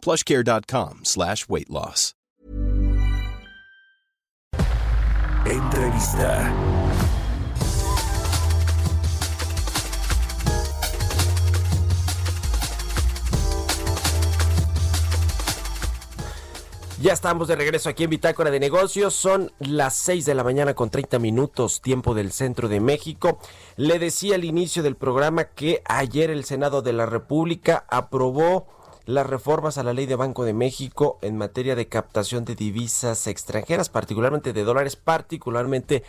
plushcare.com slash weight loss. Entrevista. Ya estamos de regreso aquí en Bitácora de Negocios. Son las 6 de la mañana con 30 minutos, tiempo del centro de México. Le decía al inicio del programa que ayer el Senado de la República aprobó las reformas a la ley de Banco de México en materia de captación de divisas extranjeras, particularmente de dólares, particularmente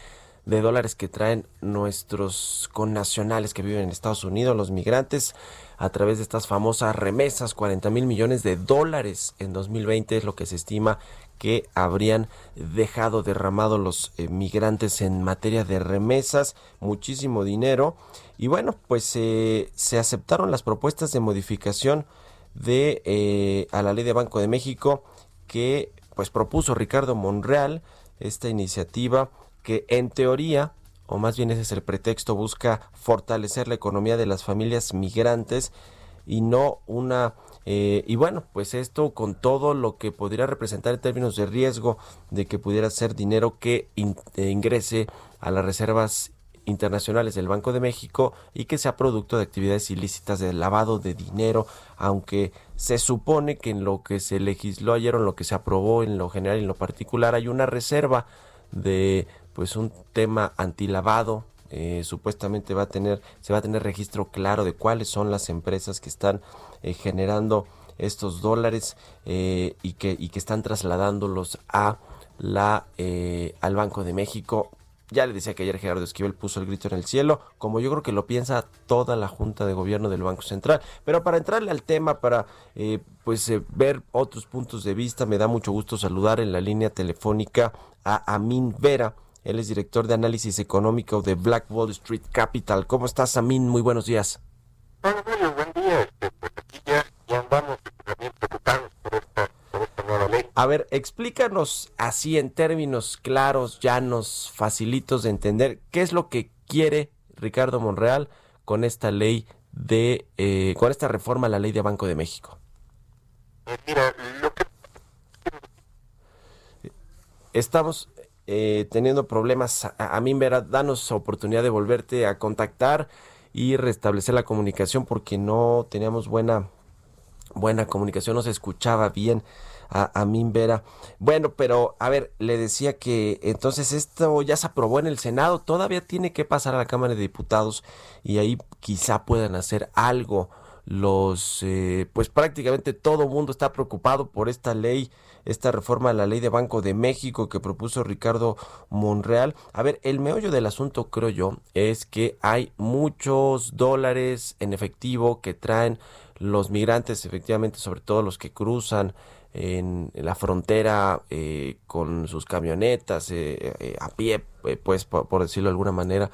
de dólares que traen nuestros connacionales que viven en Estados Unidos, los migrantes, a través de estas famosas remesas, 40 mil millones de dólares en 2020 es lo que se estima que habrían dejado derramado los eh, migrantes en materia de remesas, muchísimo dinero. Y bueno, pues eh, se aceptaron las propuestas de modificación de eh, a la ley de Banco de México que pues propuso Ricardo Monreal esta iniciativa que en teoría o más bien ese es el pretexto busca fortalecer la economía de las familias migrantes y no una eh, y bueno pues esto con todo lo que podría representar en términos de riesgo de que pudiera ser dinero que eh, ingrese a las reservas internacionales del Banco de México y que sea producto de actividades ilícitas de lavado de dinero, aunque se supone que en lo que se legisló ayer o en lo que se aprobó en lo general y en lo particular hay una reserva de pues un tema antilavado eh, supuestamente va a tener se va a tener registro claro de cuáles son las empresas que están eh, generando estos dólares eh, y que y que están trasladándolos a la eh, al Banco de México ya le decía que ayer Gerardo Esquivel puso el grito en el cielo, como yo creo que lo piensa toda la Junta de Gobierno del Banco Central. Pero para entrarle al tema, para eh, pues eh, ver otros puntos de vista, me da mucho gusto saludar en la línea telefónica a Amin Vera. Él es director de análisis económico de Black Wall Street Capital. ¿Cómo estás, Amin? Muy buenos días. A ver, explícanos así en términos claros, llanos, facilitos de entender, qué es lo que quiere Ricardo Monreal con esta ley de, eh, con esta reforma a la ley de Banco de México. Eh, mira, lo que Estamos eh, teniendo problemas. A, a mí, Vera, danos oportunidad de volverte a contactar y restablecer la comunicación porque no teníamos buena, buena comunicación, no se escuchaba bien a, a mí, Vera. Bueno, pero a ver, le decía que entonces esto ya se aprobó en el Senado, todavía tiene que pasar a la Cámara de Diputados y ahí quizá puedan hacer algo los eh, pues prácticamente todo mundo está preocupado por esta ley esta reforma a la ley de Banco de México que propuso Ricardo Monreal a ver el meollo del asunto creo yo es que hay muchos dólares en efectivo que traen los migrantes efectivamente sobre todo los que cruzan en la frontera eh, con sus camionetas eh, eh, a pie pues por, por decirlo de alguna manera.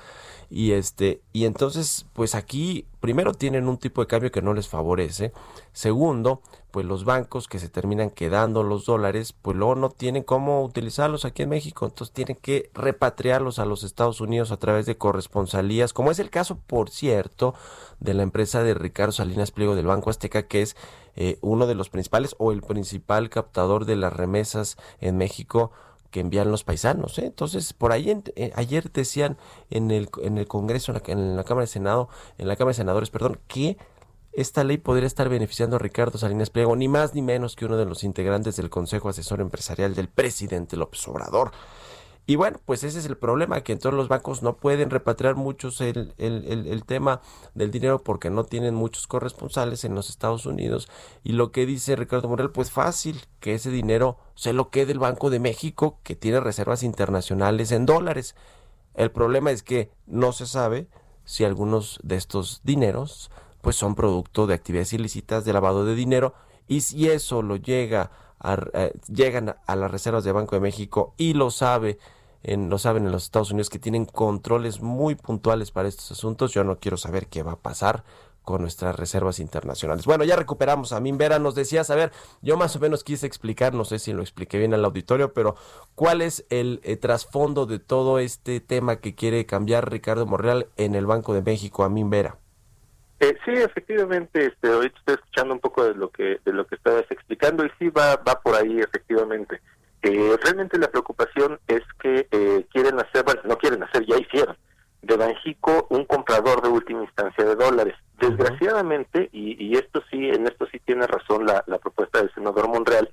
Y este y entonces pues aquí primero tienen un tipo de cambio que no les favorece. Segundo pues los bancos que se terminan quedando los dólares pues luego no tienen cómo utilizarlos aquí en México. Entonces tienen que repatriarlos a los Estados Unidos a través de corresponsalías como es el caso por cierto de la empresa de Ricardo Salinas Pliego del Banco Azteca que es eh, uno de los principales o el principal captador de las remesas en México que envían los paisanos. ¿eh? Entonces, por ahí en- eh, ayer decían en el, en el Congreso, en la, en la Cámara de Senado, en la Cámara de Senadores, perdón, que esta ley podría estar beneficiando a Ricardo Salinas Pliego, ni más ni menos que uno de los integrantes del Consejo Asesor Empresarial del presidente López Obrador. Y bueno, pues ese es el problema, que entonces los bancos no pueden repatriar muchos el, el, tema del dinero porque no tienen muchos corresponsales en los Estados Unidos. Y lo que dice Ricardo Morel, pues fácil, que ese dinero se lo quede el Banco de México, que tiene reservas internacionales en dólares. El problema es que no se sabe si algunos de estos dineros pues son producto de actividades ilícitas de lavado de dinero y si eso lo llega eh, llegan a las reservas de Banco de México y lo sabe en, lo saben en los Estados Unidos que tienen controles muy puntuales para estos asuntos. Yo no quiero saber qué va a pasar con nuestras reservas internacionales. Bueno, ya recuperamos a Vera, nos decías, a ver, yo más o menos quise explicar, no sé si lo expliqué bien al auditorio, pero ¿cuál es el, eh, trasfondo de todo este tema que quiere cambiar Ricardo Morreal en el Banco de México, a Vera? Eh, sí, efectivamente, este, hoy estoy escuchando un poco de lo que de lo que estabas explicando y sí va va por ahí efectivamente. Eh, realmente la preocupación es que eh, quieren hacer, bueno, no quieren hacer, ya hicieron, de Banjico un comprador de última instancia de dólares. Desgraciadamente, y, esto sí, en esto sí tiene razón la, propuesta del senador Monreal,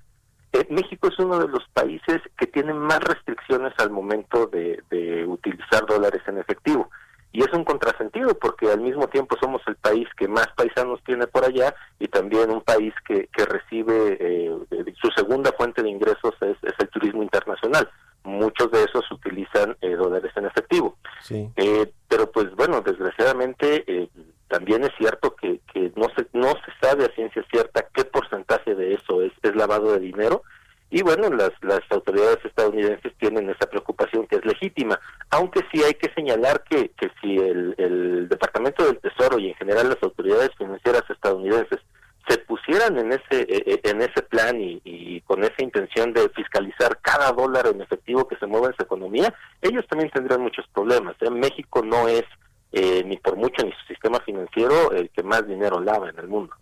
eh, México es uno de los países que tiene más restricciones al momento de utilizar dólares en efectivo y es un contrasentido porque al mismo tiempo somos el país que más paisanos tiene por allá y también un país que, que recibe eh, su segunda fuente de ingresos es, el turismo internacional. Muchos de esos utilizan eh, dólares en efectivo. Eh, pero pues bueno, desgraciadamente también es cierto que, que no se no se sabe a ciencia cierta qué porcentaje de eso es, es lavado de dinero y bueno, las, las autoridades estadounidenses tienen esa preocupación que es legítima, aunque sí hay que señalar que, que si el, el Departamento del Tesoro y en general las autoridades financieras estadounidenses se pusieran en ese e, e, en ese plan y, con esa intención de fiscalizar cada dólar en efectivo que se mueve en su economía, ellos también tendrían muchos problemas. ¿eh? México no es eh, ni por mucho ni su sistema financiero el que más dinero lava en el mundo.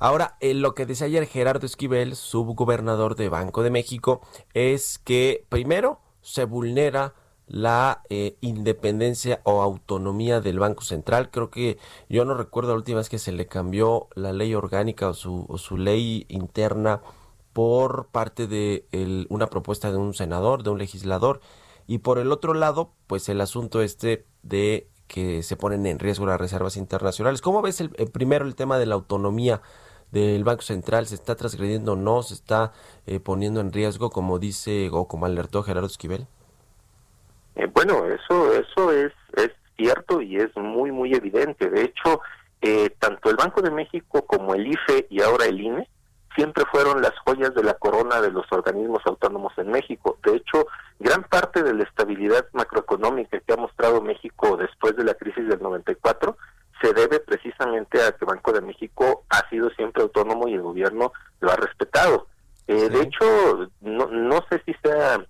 Ahora, eh, lo que decía ayer Gerardo Esquivel, subgobernador de Banco de México, es que primero se vulnera la eh, independencia o autonomía del Banco Central. Creo que yo no recuerdo la última vez que se le cambió la ley orgánica o su, su ley interna por parte de una propuesta de un senador, de un legislador. Y por el otro lado, pues el asunto este de que se ponen en riesgo las reservas internacionales. ¿Cómo ves el, primero el tema de la autonomía del Banco Central se está transgrediendo o no, se está eh, poniendo en riesgo, como dice o como alertó Gerardo Esquivel? Eh, bueno, eso, eso es, es cierto y es muy, muy evidente. De hecho, eh, tanto el Banco de México como el IFE y ahora el INE siempre fueron las joyas de la corona de los organismos autónomos en México. De hecho, gran parte de la estabilidad macroeconómica que ha mostrado México después de la crisis del 94 se debe precisamente a que Banco de México ha sido siempre autónomo y el gobierno lo ha respetado. Eh, de hecho, no, no sé si sea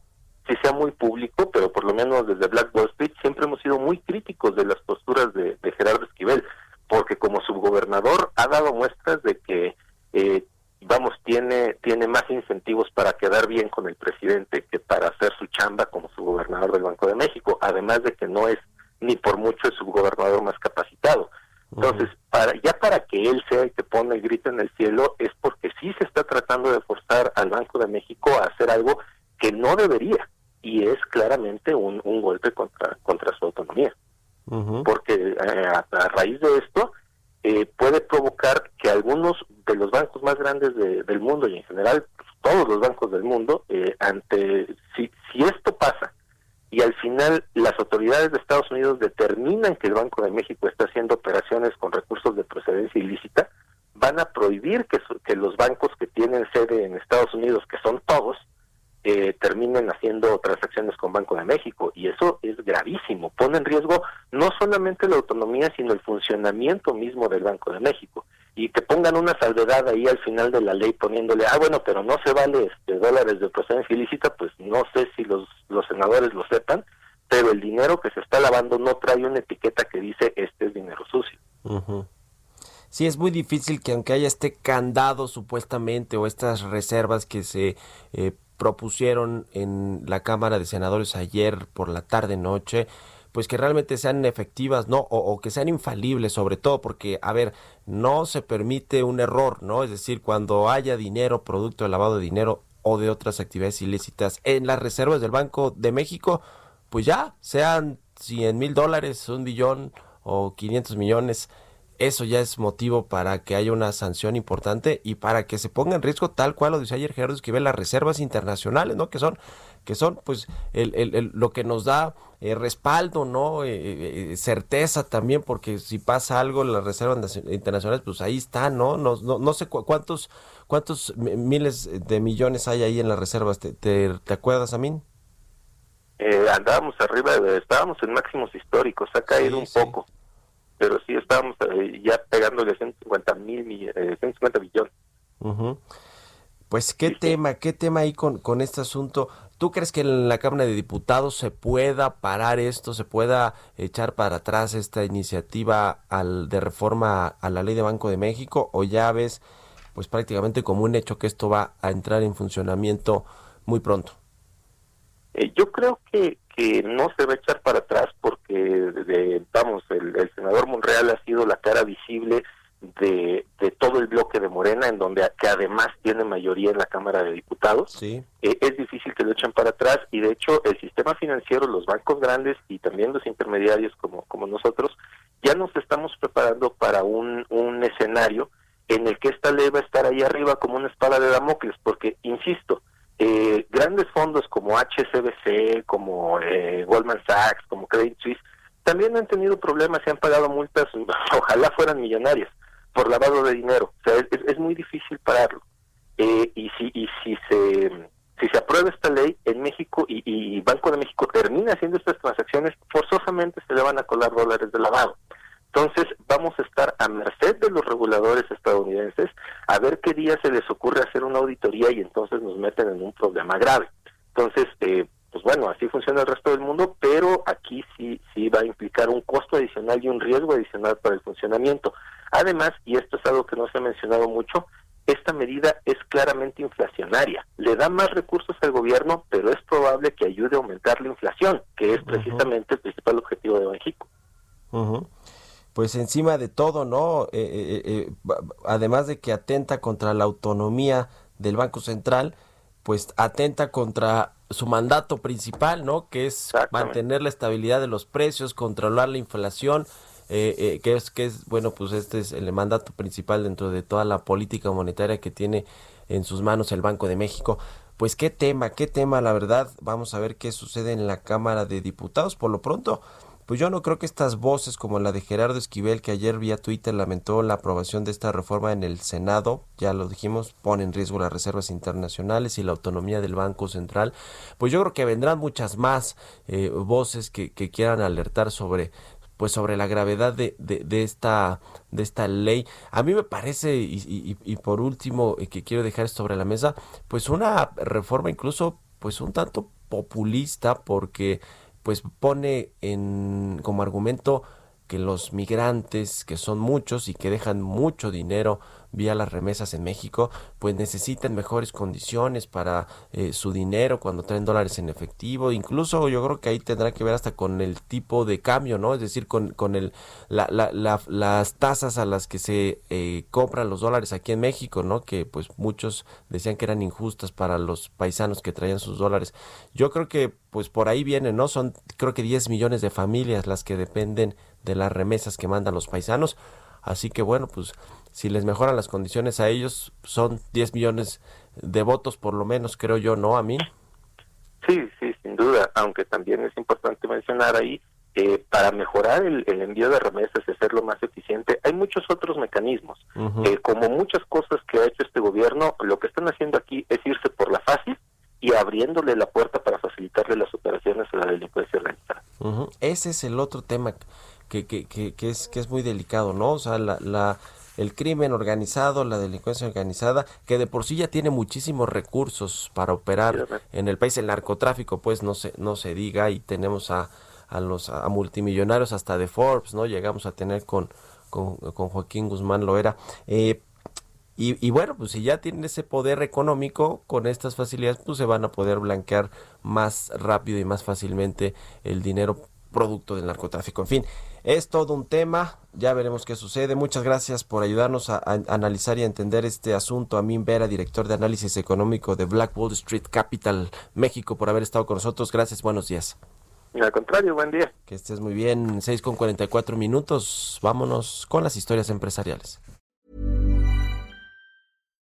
si sea muy público, pero por lo menos desde Black Wall Street siempre hemos sido muy críticos de las posturas de, Gerardo Esquivel, porque como subgobernador ha dado muestras de que, eh, vamos, tiene, tiene más incentivos para quedar bien con el presidente que para hacer su chamba como subgobernador del Banco de México, además de que no es ni por mucho el subgobernador más capacitado. Entonces, para, ya para que él sea el que pone el grito en el cielo, es porque sí se está tratando de forzar al Banco de México a hacer algo que no debería, y es claramente un, un golpe contra, contra su autonomía. Porque eh, a, raíz de esto, eh, puede provocar que algunos de los bancos más grandes del mundo, y en general pues, todos los bancos del mundo, eh, ante si, si esto pasa, y al final las autoridades de Estados Unidos determinan que el Banco de México está haciendo operaciones con recursos de procedencia ilícita, van a prohibir que, que los bancos que tienen sede en Estados Unidos, que son todos, eh, terminen haciendo transacciones con Banco de México. Y eso es gravísimo, pone en riesgo no solamente la autonomía sino el funcionamiento mismo del Banco de México. Y que pongan una salvedad ahí al final de la ley poniéndole, ah bueno, pero no se vale este, dólares de procedencia ilícita, pues no sé si los, los senadores lo sepan, pero el dinero que se está lavando no trae una etiqueta que dice este es dinero sucio. Sí, es muy difícil que aunque haya este candado supuestamente o estas reservas que se eh, propusieron en la Cámara de Senadores ayer por la tarde noche, pues que realmente sean efectivas, ¿no? O, que sean infalibles, sobre todo, porque, a ver, no se permite un error, ¿no? Es decir, cuando haya dinero, producto de lavado de dinero o de otras actividades ilícitas en las reservas del Banco de México, pues ya, sean 100 mil dólares, un billón o 500 millones, eso ya es motivo para que haya una sanción importante y para que se ponga en riesgo tal cual lo dice ayer Gerardo Esquivel las reservas internacionales, ¿no? Que son que son pues el, el, lo que nos da eh, respaldo, ¿no? Eh, eh, certeza también, porque si pasa algo en las reservas internacionales, pues ahí está, ¿no? No, no, no sé cuántos ¿Cuántos miles de millones hay ahí en las reservas? ¿Te, te, acuerdas, Amin? Eh, andábamos arriba, estábamos en máximos históricos, ha caído un poco, pero sí estábamos eh, ya pegándole 150 mil, 150 billones. Pues qué tema, qué tema ahí con, con este asunto. ¿Tú crees que en la Cámara de Diputados se pueda parar esto, se pueda echar para atrás esta iniciativa al, de reforma a la ley de Banco de México o ya ves pues prácticamente como un hecho que esto va a entrar en funcionamiento muy pronto? Eh, yo creo que, que no se va a echar para atrás porque, vamos, el, el senador Monreal ha sido la cara visible de, de, todo el bloque de Morena, en donde que además tiene mayoría en la Cámara de Diputados. Sí. Eh, es difícil que lo echen para atrás y de hecho el sistema financiero, los bancos grandes y también los intermediarios como, como nosotros, ya nos estamos preparando para un, un escenario en el que esta ley va a estar ahí arriba como una espada de Damocles, porque, insisto, eh, grandes fondos como HSBC, como eh, Goldman Sachs, como Credit Suisse, también han tenido problemas y han pagado multas, ojalá fueran millonarias por lavado de dinero. O sea, es, muy difícil pararlo. Eh, y si y si se si se aprueba esta ley en México y, y, Banco de México termina haciendo estas transacciones, forzosamente se le van a colar dólares de lavado. Entonces vamos a estar a merced de los reguladores estadounidenses a ver qué día se les ocurre hacer una auditoría y entonces nos meten en un problema grave. Entonces, eh, pues bueno, así funciona el resto del mundo, pero aquí sí, sí va a implicar un costo adicional y un riesgo adicional para el funcionamiento. Además, y esto es algo que no se ha mencionado mucho, esta medida es claramente inflacionaria. Le da más recursos al gobierno, pero es probable que ayude a aumentar la inflación, que es precisamente el principal objetivo de México. Pues encima de todo, ¿no? Eh, eh, eh, además de que atenta contra la autonomía del Banco Central, pues atenta contra su mandato principal, ¿no? Que es mantener la estabilidad de los precios, controlar la inflación eh, eh, que es que es bueno pues este es el mandato principal dentro de toda la política monetaria que tiene en sus manos el Banco de México pues qué tema qué tema la verdad vamos a ver qué sucede en la Cámara de Diputados por lo pronto pues yo no creo que estas voces como la de Gerardo Esquivel que ayer vía Twitter lamentó la aprobación de esta reforma en el Senado, ya lo dijimos, pone en riesgo las reservas internacionales y la autonomía del Banco Central, pues yo creo que vendrán muchas más eh, voces que, quieran alertar sobre pues sobre la gravedad de, de, esta de esta ley. A mí me parece y, y, por último eh, que quiero dejar sobre la mesa pues una reforma incluso pues un tanto populista porque pues pone en como argumento que los migrantes, que son muchos y que dejan mucho dinero vía las remesas en México, pues necesitan mejores condiciones para eh, su dinero cuando traen dólares en efectivo. Incluso yo creo que ahí tendrá que ver hasta con el tipo de cambio, ¿no? Es decir, con, con el, la, la, las tasas a las que se eh, compran los dólares aquí en México, ¿no? Que pues muchos decían que eran injustas para los paisanos que traían sus dólares. Yo creo que pues por ahí viene, ¿no? Son creo que 10 millones de familias las que dependen de las remesas que mandan los paisanos. Así que bueno, pues si les mejoran las condiciones a ellos, son 10 millones de votos por lo menos, creo yo, ¿no, a mí? Sí, sí, sin duda, aunque también es importante mencionar ahí, eh, para mejorar el, envío de remesas y hacerlo más eficiente, hay muchos otros mecanismos. Eh, como muchas cosas que ha hecho este gobierno, lo que están haciendo aquí es irse por la fácil y abriéndole la puerta para facilitarle las operaciones a la delincuencia organizada. Ese es el otro tema que, que, que, que, es, que es muy delicado, ¿no? O sea, la, la, el crimen organizado, la delincuencia organizada, que de por sí ya tiene muchísimos recursos para operar en el país, el narcotráfico, pues no se, no se diga, y tenemos a, a los a multimillonarios hasta de Forbes, ¿no? Llegamos a tener con, con, con Joaquín Guzmán Loera. Eh, y, y, bueno, pues si ya tienen ese poder económico, con estas facilidades, pues se van a poder blanquear más rápido y más fácilmente el dinero producto del narcotráfico. En fin, es todo un tema, ya veremos qué sucede. Muchas gracias por ayudarnos a, analizar y a entender este asunto. Amin Vera, director de análisis económico de Black Wall Street Capital, México, por haber estado con nosotros. Gracias, buenos días. Al contrario, buen día. Que estés muy bien, 6 con 44 minutos. Vámonos con las historias empresariales.